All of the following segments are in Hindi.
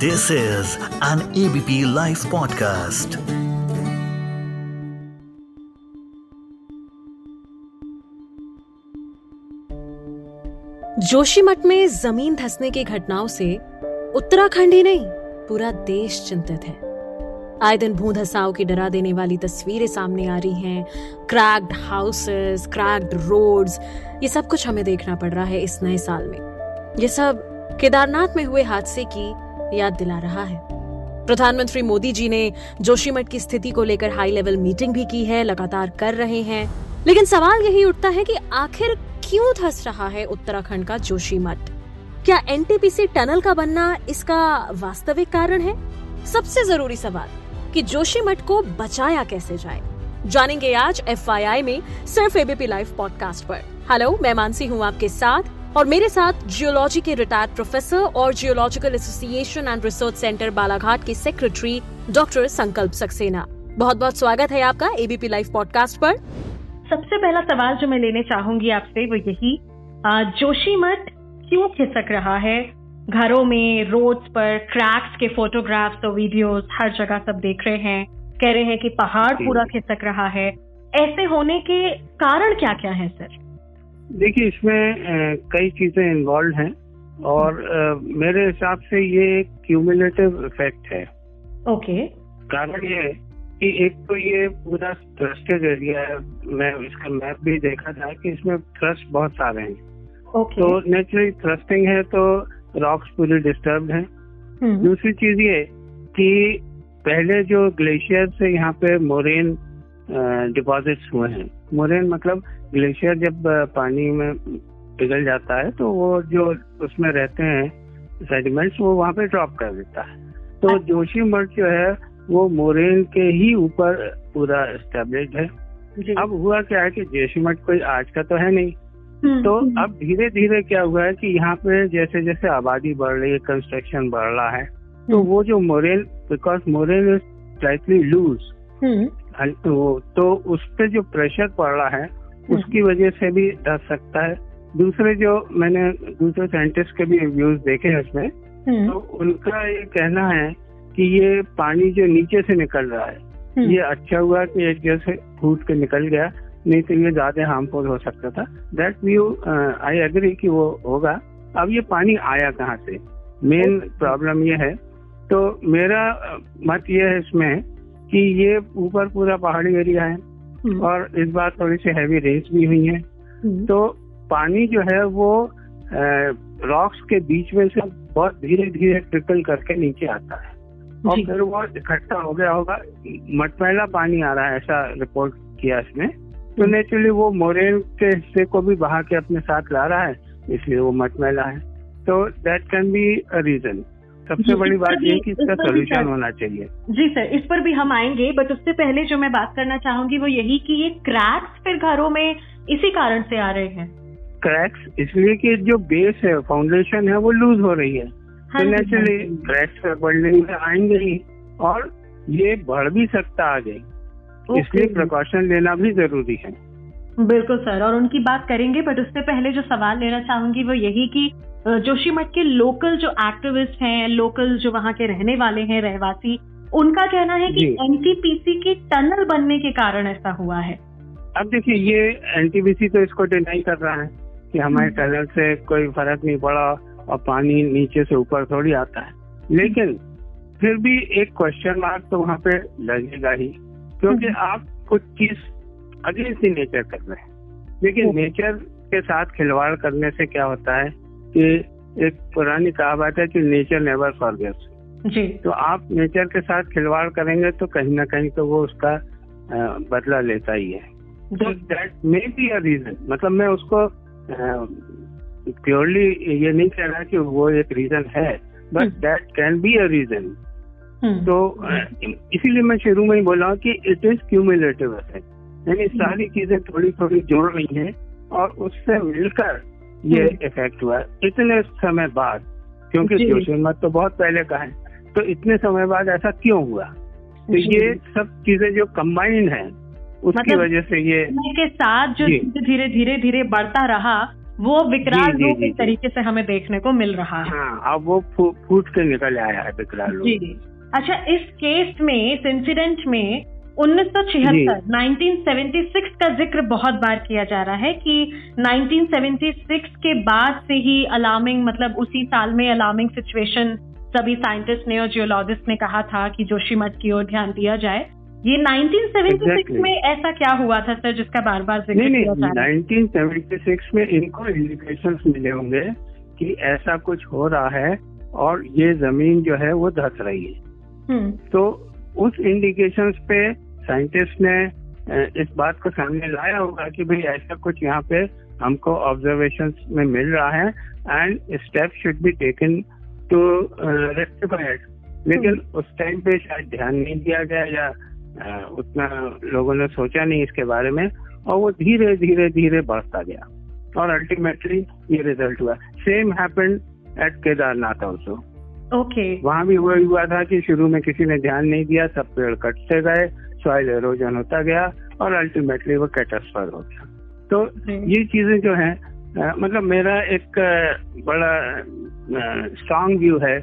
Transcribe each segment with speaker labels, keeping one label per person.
Speaker 1: This is an ABP Life podcast.
Speaker 2: Joshimath में ज़मीन धसने की घटनाओं से उत्तराखंड ही नहीं, पूरा देश चिंतित है। आए दिन भू धसाव की डरा देने वाली तस्वीरें सामने आ रही हैं। क्रैक्ड हाउसेस क्रैक्ड रोड्स ये सब कुछ हमें देखना पड़ रहा है इस नए साल में। ये सब केदारनाथ में हुए हादसे की याद दिला रहा है। प्रधानमंत्री मोदी जी ने जोशीमठ की स्थिति को लेकर हाई लेवल मीटिंग भी की है, लगातार कर रहे हैं। लेकिन सवाल यही उठता है कि आखिर क्यों धस रहा है उत्तराखंड का जोशीमठ क्या एनटीपीसी टनल का बनना इसका वास्तविक कारण है? सबसे ज़रूरी सवाल कि जोशीमठ को बचाया कैसे जाए? जानेंगे आज एफआईआई में सिर्फ़ एबीपी लाइव पॉडकास्ट पर। हेलो मैं मानसी हूँ आपके साथ। और मेरे साथ जियोलॉजी के रिटायर्ड प्रोफेसर और geological association and research centre Balaghat के सेक्रेटरी डॉक्टर संकल्प सक्सेना। बहुत बहुत स्वागत है आपका एबीपी लाइव पॉडकास्ट पर।
Speaker 3: सबसे पहला सवाल जो मैं लेने चाहूँगी आपसे वो यही जोशी मठ क्यों खिसक रहा है? घरों में रोड्स पर क्रैक्स के फोटोग्राफ्स और वीडियोस हर जगह सब देख रहे हैं कह रहे हैं कि पहाड़ पूरा खिसक रहा है। ऐसे होने के कारण क्या क्या है सर?
Speaker 4: देखिए इसमें कई चीज़ें इन्वॉल्व हैं और मेरे हिसाब से ये एक क्यूमुलेटिव इफ़ेक्ट है।
Speaker 3: ओके
Speaker 4: कारण ये है कि एक तो ये पूरा थ्रस्टेड एरिया है। मैं इसका मैप भी देखा था कि इसमें थ्रस्ट बहुत सारे हैं।
Speaker 3: ओके
Speaker 4: तो नेचुरली थ्रस्टिंग है तो रॉक्स पूरे डिस्टर्ब हैं।
Speaker 3: हम्म,
Speaker 4: दूसरी चीज़ ये कि पहले जो ग्लेशियर से यहाँ पे मोरेन डिपॉजिट्स हुए हैं मोरेन मतलब ग्लेशियर जब पानी में पिघल जाता है तो वो जो उसमें रहते हैं सेडिमेंट्स वो वहाँ पे ड्रॉप कर देता है। तो जोशी मठ जो है वो मोरेन के ही ऊपर पूरा एस्टेब्लिश है। अब हुआ क्या है कि जोशी मठ कोई आज का तो है नहीं।
Speaker 3: हम्म,
Speaker 4: तो
Speaker 3: हम्म,
Speaker 4: अब धीरे धीरे क्या हुआ है कि यहाँ पे जैसे जैसे आबादी बढ़ रही है कंस्ट्रक्शन बढ़ रहा है तो
Speaker 3: हम्म,
Speaker 4: वो जो moraine because moraine is slightly loose तो उस पर जो प्रेशर पड़ रहा है उसकी वजह से भी धस सकता है। दूसरे जो मैंने दूसरे साइंटिस्ट के भी रिव्यूज़ देखे हैं उसमें
Speaker 3: हम्म,
Speaker 4: तो उनका ये कहना है कि ये पानी जो नीचे से निकल रहा है
Speaker 3: हम्म,
Speaker 4: ये अच्छा हुआ कि एक जैसे फूट के निकल गया नहीं तो ये ज़्यादा हार्मफुल हो सकता था। दैट व्यू आई एग्री कि वो होगा। अब ये पानी आया कहाँ से? मेन प्रॉब्लम ये है। तो मेरा मत ये है इसमें कि ये ऊपर पूरा पहाड़ी एरिया है
Speaker 3: हम्म,
Speaker 4: और इस बार थोड़ी सी हैवी रेस भी हुई है।
Speaker 3: हम्म,
Speaker 4: तो पानी जो है वो रॉक्स के बीच में से बहुत धीरे धीरे ट्रिपल करके नीचे आता है। और फिर वो इकट्ठा हो गया होगा। मटमैला पानी आ रहा है ऐसा रिपोर्ट किया इसमें तो
Speaker 3: हम्म।
Speaker 4: नेचुरली वो मोरेन के हिस्से को भी बहा के अपने साथ ला रहा है इसलिए वो मटमैला है। तो that can be a reason सबसे बड़ी बात ये है कि इसका सोल्यूशन होना चाहिए।
Speaker 3: जी सर इस पर भी हम आएँगे बट उससे पहले जो मैं बात करना चाहूँगी वो यही कि ये क्रैक्स फिर घरों में इसी कारण से आ रहे हैं।
Speaker 4: क्रैक्स इसलिए कि जो बेस है फाउंडेशन है वो लूज हो रही है।
Speaker 3: हाँ
Speaker 4: तो नेचुरली
Speaker 3: हाँ
Speaker 4: क्रैक्स बिल्डिंग में आएँगे ही और ये बढ़ भी सकता आगे। इसलिए प्रिकॉशन लेना भी ज़रूरी है।
Speaker 3: बिल्कुल सर और उनकी बात करेंगे बट उससे पहले जो सवाल लेना चाहूँगी वो यही कि जोशीमठ के लोकल जो एक्टिविस्ट हैं लोकल जो वहाँ के रहने वाले हैं रहवासी उनका कहना है कि। एनटीपीसी की टनल बनने के कारण ऐसा हुआ है
Speaker 4: अब देखिए ये एनटीबीसी तो इसको डिनाई कर रहा है कि हमारे
Speaker 3: हम्म।
Speaker 4: टनल से कोई फ़र्क नहीं पड़ा और पानी नीचे से ऊपर थोड़ी आता है लेकिन फिर भी एक क्वेश्चन मार्क तो वहाँ पे लगेगा ही क्योंकि
Speaker 3: हम्म।
Speaker 4: आप कुछ चीज़ अगेंस्ट नेचर कर रहे हैं लेकिन नेचर के साथ खिलवाड़ करने से क्या होता है कि एक पुरानी कहावत है कि नेचर नेवर फॉरगेट्स।
Speaker 3: जी।
Speaker 4: तो आप नेचर के साथ खिलवाड़ करेंगे तो कहीं ना कहीं तो वो उसका बदला लेता ही है। तो that may be a reason मतलब मैं उसको प्योरली ये नहीं कह रहा कि वो एक रीजन है but
Speaker 3: hmm.
Speaker 4: That can be a reason
Speaker 3: hmm,
Speaker 4: तो इसीलिए मैं शुरू में ही बोला कि इट इज़ क्यूमुलेटिव इफ़ेक्ट यानी सारी चीज़ें थोड़ी थोड़ी जुड़ रही हैं और उससे मिलकर ये
Speaker 3: हम्म।
Speaker 4: इफ़ेक्ट हुआ इतने समय बाद क्योंकि
Speaker 3: जी।
Speaker 4: जोशीमठ तो बहुत पहले का है तो इतने समय बाद ऐसा क्यों हुआ? तो ये सब चीज़ें जो कंबाइंड है उसकी
Speaker 3: मतलब
Speaker 4: वजह से ये
Speaker 3: के साथ जो धीरे धीरे धीरे बढ़ता रहा वो विकराल रूप इस तरीके से हमें देखने को मिल रहा है।
Speaker 4: हाँ अब वो फूट के निकल आया है विकराल रूप।
Speaker 3: अच्छा इस केस में इस इंसिडेंट में 1976 1976 का ज़िक्र बहुत बार किया जा रहा है कि 1976 के बाद से ही अलार्मिंग मतलब उसी साल में अलार्मिंग सिचुएशन सभी साइंटिस्ट ने और जियोलॉजिस्ट ने कहा था कि जोशीमठ की ओर ध्यान दिया जाए। ये 1976
Speaker 4: Exactly.
Speaker 3: में ऐसा क्या हुआ था सर जिसका बार बार ज़िक्र
Speaker 4: नहीं
Speaker 3: किया जा
Speaker 4: नहीं
Speaker 3: रहा है?
Speaker 4: 1976 में इनको इंडिकेशन मिले होंगे कि ऐसा कुछ हो रहा है और ये ज़मीन जो है वो धस रही है।
Speaker 3: हम्म,
Speaker 4: तो उस इंडिकेशंस पे साइंटिस्ट ने इस बात को सामने लाया होगा कि भाई ऐसा कुछ यहाँ पे हमको ऑब्जर्वेशन में मिल रहा है and step should be taken to rectify लेकिन उस टाइम पे शायद ध्यान नहीं दिया गया या उतना लोगों ने सोचा नहीं इसके बारे में और वो धीरे धीरे धीरे बढ़ता गया और अल्टीमेटली ये रिज़ल्ट हुआ। Same happen at Kedarnath also
Speaker 3: okay
Speaker 4: वहाँ भी वही हुआ था कि शुरू में किसी ने ध्यान नहीं दिया सब पेड़ कटते गए। सॉइल एरोजन होता गया और अल्टीमेटली वो कैटास्फर हो गया। तो ये चीज़ें जो है मतलब मेरा एक बड़ा स्ट्रांग व्यू है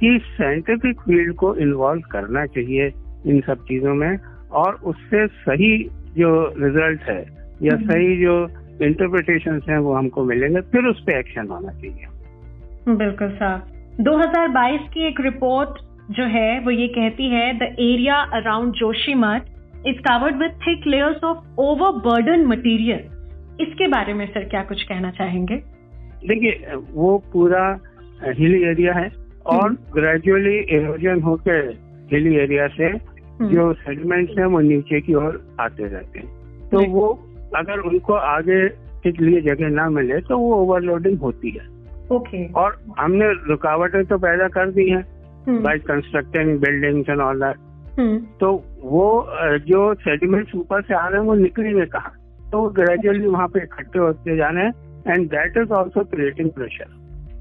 Speaker 4: कि साइंटिफिक फ़ील्ड को इन्वॉल्व करना चाहिए इन सब चीज़ों में और उससे सही जो रिज़ल्ट है या
Speaker 3: हम्म।
Speaker 4: सही जो इंटरप्रिटेशन हैं वो हमको मिलेंगे फिर उस पर एक्शन होना चाहिए।
Speaker 3: बिल्कुल साहब 2022 की एक रिपोर्ट जो है वो ये कहती है the area around Joshimath is covered with thick layers of overburden material इसके बारे में सर क्या कुछ कहना चाहेंगे?
Speaker 4: देखिए वो पूरा हिली एरिया है और। ग्रेजुअली इरोजन होकर हिली एरिया से
Speaker 3: हम्म,
Speaker 4: जो सेडिमेंट्स हैं वो नीचे की ओर आते रहते हैं। तो वो अगर उनको आगे के लिए जगह ना मिले तो वो ओवरलोडिंग होती है।
Speaker 3: ओके।
Speaker 4: और हमने रुकावटें तो पैदा कर दी हैं by constructing buildings and all that तो वो जो सेडिमेंट्स ऊपर से आ रहे हैं वो निकलेंगे कहाँ? तो वो ग्रेजुअली वहाँ पे इकट्ठे होते जाने हैं and that is also creating pressure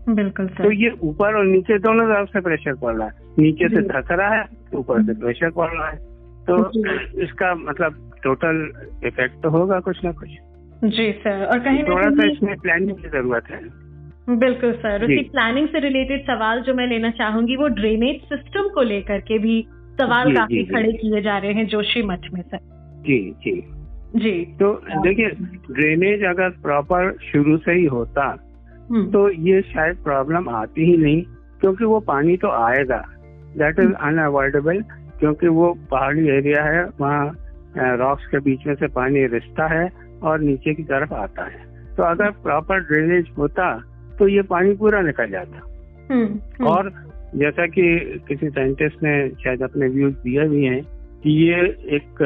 Speaker 3: बिल्कुल
Speaker 4: तो ये ऊपर और नीचे दोनों तरफ़ से प्रेशर पड़ रहा है। नीचे से। धस रहा है ऊपर से प्रेशर पड़ रहा है। तो इसका मतलब टोटल इफ़ेक्ट तो होगा कुछ ना कुछ।
Speaker 3: जी सर और कहीं
Speaker 4: थोड़ा सा इसमें प्लानिंग की ज़रूरत है।
Speaker 3: बिल्कुल सर। उसी प्लानिंग से रिलेटेड सवाल जो मैं लेना चाहूँगी वो ड्रेनेज सिस्टम को लेकर के भी सवाल
Speaker 4: जी,
Speaker 3: काफ़ी
Speaker 4: जी, जी।
Speaker 3: खड़े किए जा रहे हैं जोशी मठ में सर
Speaker 4: जी जी।
Speaker 3: जी।
Speaker 4: तो देखिए ड्रेनेज अगर प्रॉपर शुरू से ही होता
Speaker 3: हम्म,
Speaker 4: तो ये शायद प्रॉब्लम आती ही नहीं क्योंकि वो पानी तो आएगा। दैट इज़ अनअवॉइडेबल क्योंकि वो पहाड़ी एरिया है वहाँ रॉक्स के बीच में से पानी रिश्ता है और नीचे की तरफ़ आता है। तो अगर प्रॉपर ड्रेनेज होता तो ये पानी पूरा निकल जाता।
Speaker 3: हम्म, हम्म,
Speaker 4: और जैसा कि किसी साइंटिस्ट ने शायद अपने व्यूज़ दिए भी हैं कि ये एक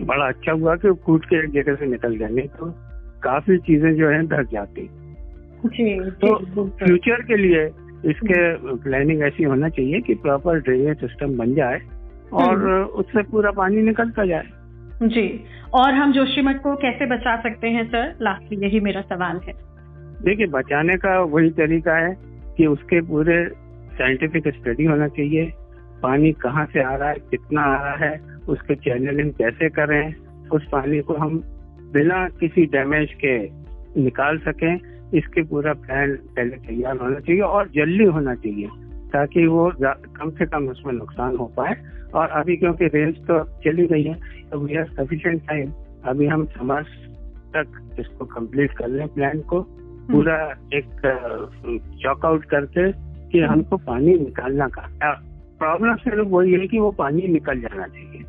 Speaker 4: बड़ा अच्छा हुआ कि कूट के एक जगह से निकल नहीं तो काफ़ी चीज़ें जो है ढक जाती।
Speaker 3: जी
Speaker 4: तो
Speaker 3: जी,
Speaker 4: फ्यूचर के लिए इसके प्लानिंग ऐसी होना चाहिए कि प्रॉपर ड्रेनेज सिस्टम बन जाए और उससे पूरा पानी निकलता जाए।
Speaker 3: जी और हम जोशीमठ को कैसे बचा सकते हैं सर? लास्टली यही मेरा सवाल है।
Speaker 4: देखिए, बचाने का वही तरीका है कि उसके पूरे साइंटिफिक स्टडी होना चाहिए। पानी कहाँ से आ रहा है, कितना आ रहा है, उसके चैनलिंग कैसे करें, उस पानी को हम बिना किसी डैमेज के निकाल सकें, इसके पूरा प्लान पहले तैयार होना चाहिए और जल्दी होना चाहिए, ताकि वो कम से कम उसमें नुकसान हो पाए। और अभी क्योंकि रेंज तो चली गई है तो वी हैव सफिशिएंट टाइम अभी हम समर तक इसको कंप्लीट कर लें प्लान को। पूरा एक चॉकआउट करके कि हमको पानी निकालना का। प्रॉब्लम सिर्फ़ वही है कि वो पानी निकल जाना चाहिए।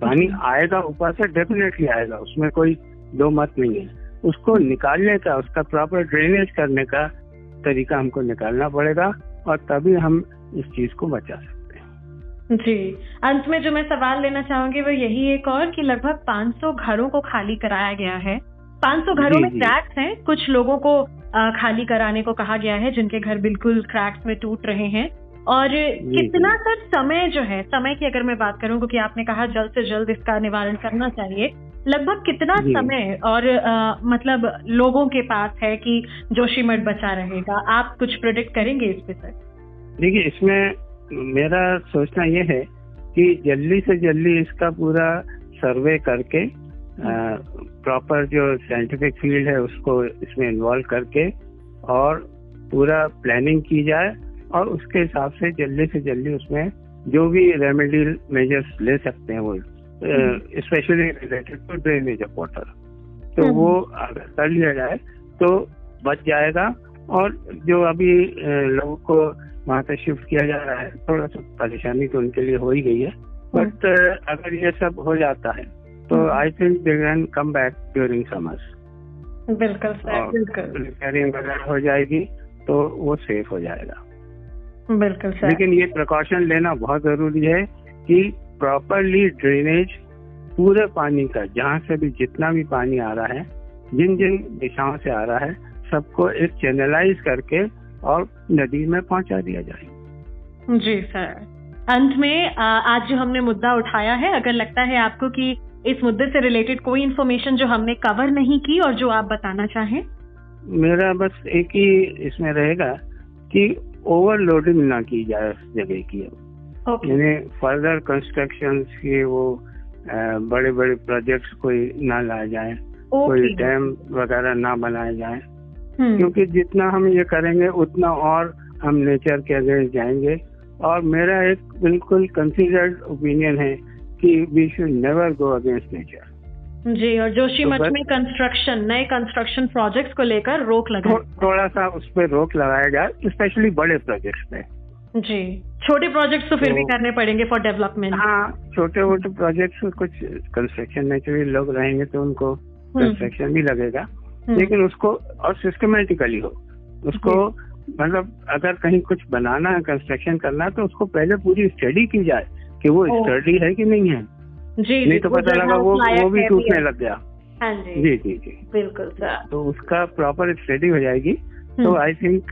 Speaker 4: पानी आएगा ऊपर से डेफिनेटली आएगा उसमें कोई दो मत नहीं है। उसको निकालने का उसका प्रॉपर ड्रेनेज करने का तरीका हमको निकालना पड़ेगा और तभी हम इस चीज़ को बचा सकते हैं।
Speaker 3: जी। अंत में जो मैं सवाल लेना चाहूँगी वो यही एक और कि लगभग 500 घरों को खाली कराया गया है। 500 घरों में। क्रैक्स हैं कुछ लोगों को खाली कराने को कहा गया है जिनके घर बिल्कुल क्रैक्स में टूट रहे हैं। और कितना सर समय जो है समय की अगर मैं बात करूँ क्योंकि आपने कहा जल्द से जल्द इसका निवारण करना चाहिए लगभग कितना समय और अ, मतलब लोगों के पास है कि जोशीमठ बचा रहेगा? आप कुछ प्रोडिक्ट करेंगे इस पे सर?
Speaker 4: देखिए इसमें मेरा सोचना ये है कि जल्दी से जल्दी इसका पूरा सर्वे करके प्रॉपर जो साइंटिफिक फ़ील्ड है उसको इसमें इन्वॉल्व करके और पूरा प्लानिंग की जाए और उसके हिसाब से जल्दी से जल्दी उसमें जो भी रेमेडियल मेजर्स ले सकते हैं वो specially related to drainage of water तो
Speaker 3: हम्म।
Speaker 4: वो अगर कर लिया जाए तो बच जाएगा और जो अभी लोगों को वहाँ से शिफ्ट किया जा रहा है थोड़ा सा परेशानी तो उनके लिए हो ही गई है। बट अगर ये सब हो जाता है तो। I think they can come back during summers
Speaker 3: बिल्कुल सर बिल्कुल।
Speaker 4: रिपेयरिंग वगैरह हो जाएगी तो वो सेफ़ हो जाएगा।
Speaker 3: बिल्कुल सर।
Speaker 4: लेकिन ये प्रिकॉशन लेना बहुत ज़रूरी है कि प्रॉपरली ड्रेनेज पूरे पानी का जहाँ से भी जितना भी पानी आ रहा है जिन जिन दिशाओं से आ रहा है सबको एक चैनलाइज करके और नदी में पहुँचा दिया जाए।
Speaker 3: जी सर। अंत में आज जो हमने मुद्दा उठाया है अगर लगता है आपको कि इस मुद्दे से रिलेटेड कोई इन्फॉर्मेशन जो हमने कवर नहीं की और जो आप बताना चाहें?
Speaker 4: मेरा बस एक ही इसमें रहेगा कि ओवरलोडिंग ना की जाए उस जगह की। यानी फर्दर कंस्ट्रक्शन के वो बड़े बड़े प्रोजेक्ट्स कोई ना लाए जाए okay.
Speaker 3: कोई
Speaker 4: डैम वगैरह ना बनाए जाए।
Speaker 3: हम्म,
Speaker 4: क्योंकि जितना हम ये करेंगे उतना और हम नेचर के अगेंस्ट जाएँगे। और मेरा एक बिल्कुल कंसिडर्ड ओपिनियन है कि we should never go against nature
Speaker 3: जी और जोशी
Speaker 4: तो
Speaker 3: मठ में कंस्ट्रक्शन नए कंस्ट्रक्शन प्रोजेक्ट्स को लेकर रोक लगा।
Speaker 4: थोड़ा सा उस पर रोक लगाया जाए स्पेशली बड़े प्रोजेक्ट्स पे।
Speaker 3: जी छोटे प्रोजेक्ट्स तो फिर भी
Speaker 4: तो-
Speaker 3: करने पड़ेंगे फॉर डेवलपमेंट
Speaker 4: हाँ छोटे मोटे प्रोजेक्ट्स कुछ कंस्ट्रक्शन नेचुरली लोग रहेंगे तो उनको कंस्ट्रक्शन भी लगेगा। लेकिन उसको और सिस्टमेटिकली हो उसको मतलब अगर कहीं कुछ बनाना है कंस्ट्रक्शन करना है तो उसको पहले पूरी स्टडी की जाए। कि वो। स्टडी है कि नहीं है?
Speaker 3: जी
Speaker 4: नहीं तो पता लगा वो वो भी टूटने लग गया।
Speaker 3: हाँ जी।
Speaker 4: जी जी
Speaker 3: बिल्कुल सर
Speaker 4: तो उसका प्रॉपर स्टडी हो जाएगी। तो
Speaker 3: हम्म।
Speaker 4: आई थिंक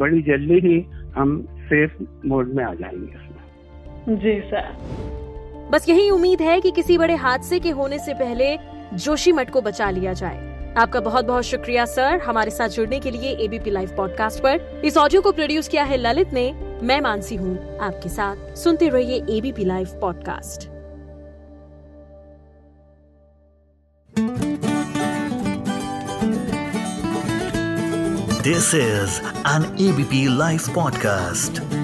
Speaker 4: बड़ी जल्दी ही हम सेफ़ मोड में आ जाएँगे उसमें।
Speaker 3: जी सर
Speaker 2: बस यही उम्मीद है कि किसी बड़े हादसे के होने से पहले जोशी मठ को बचा लिया जाए। आपका बहुत बहुत शुक्रिया सर हमारे साथ जुड़ने के लिए एबीपी लाइव पॉडकास्ट पर। इस ऑडियो को प्रोड्यूस किया है ललित ने। मैं मानसी हूँ, आपके साथ सुनते रहिए ABP live podcast
Speaker 1: this is an ABP live podcast.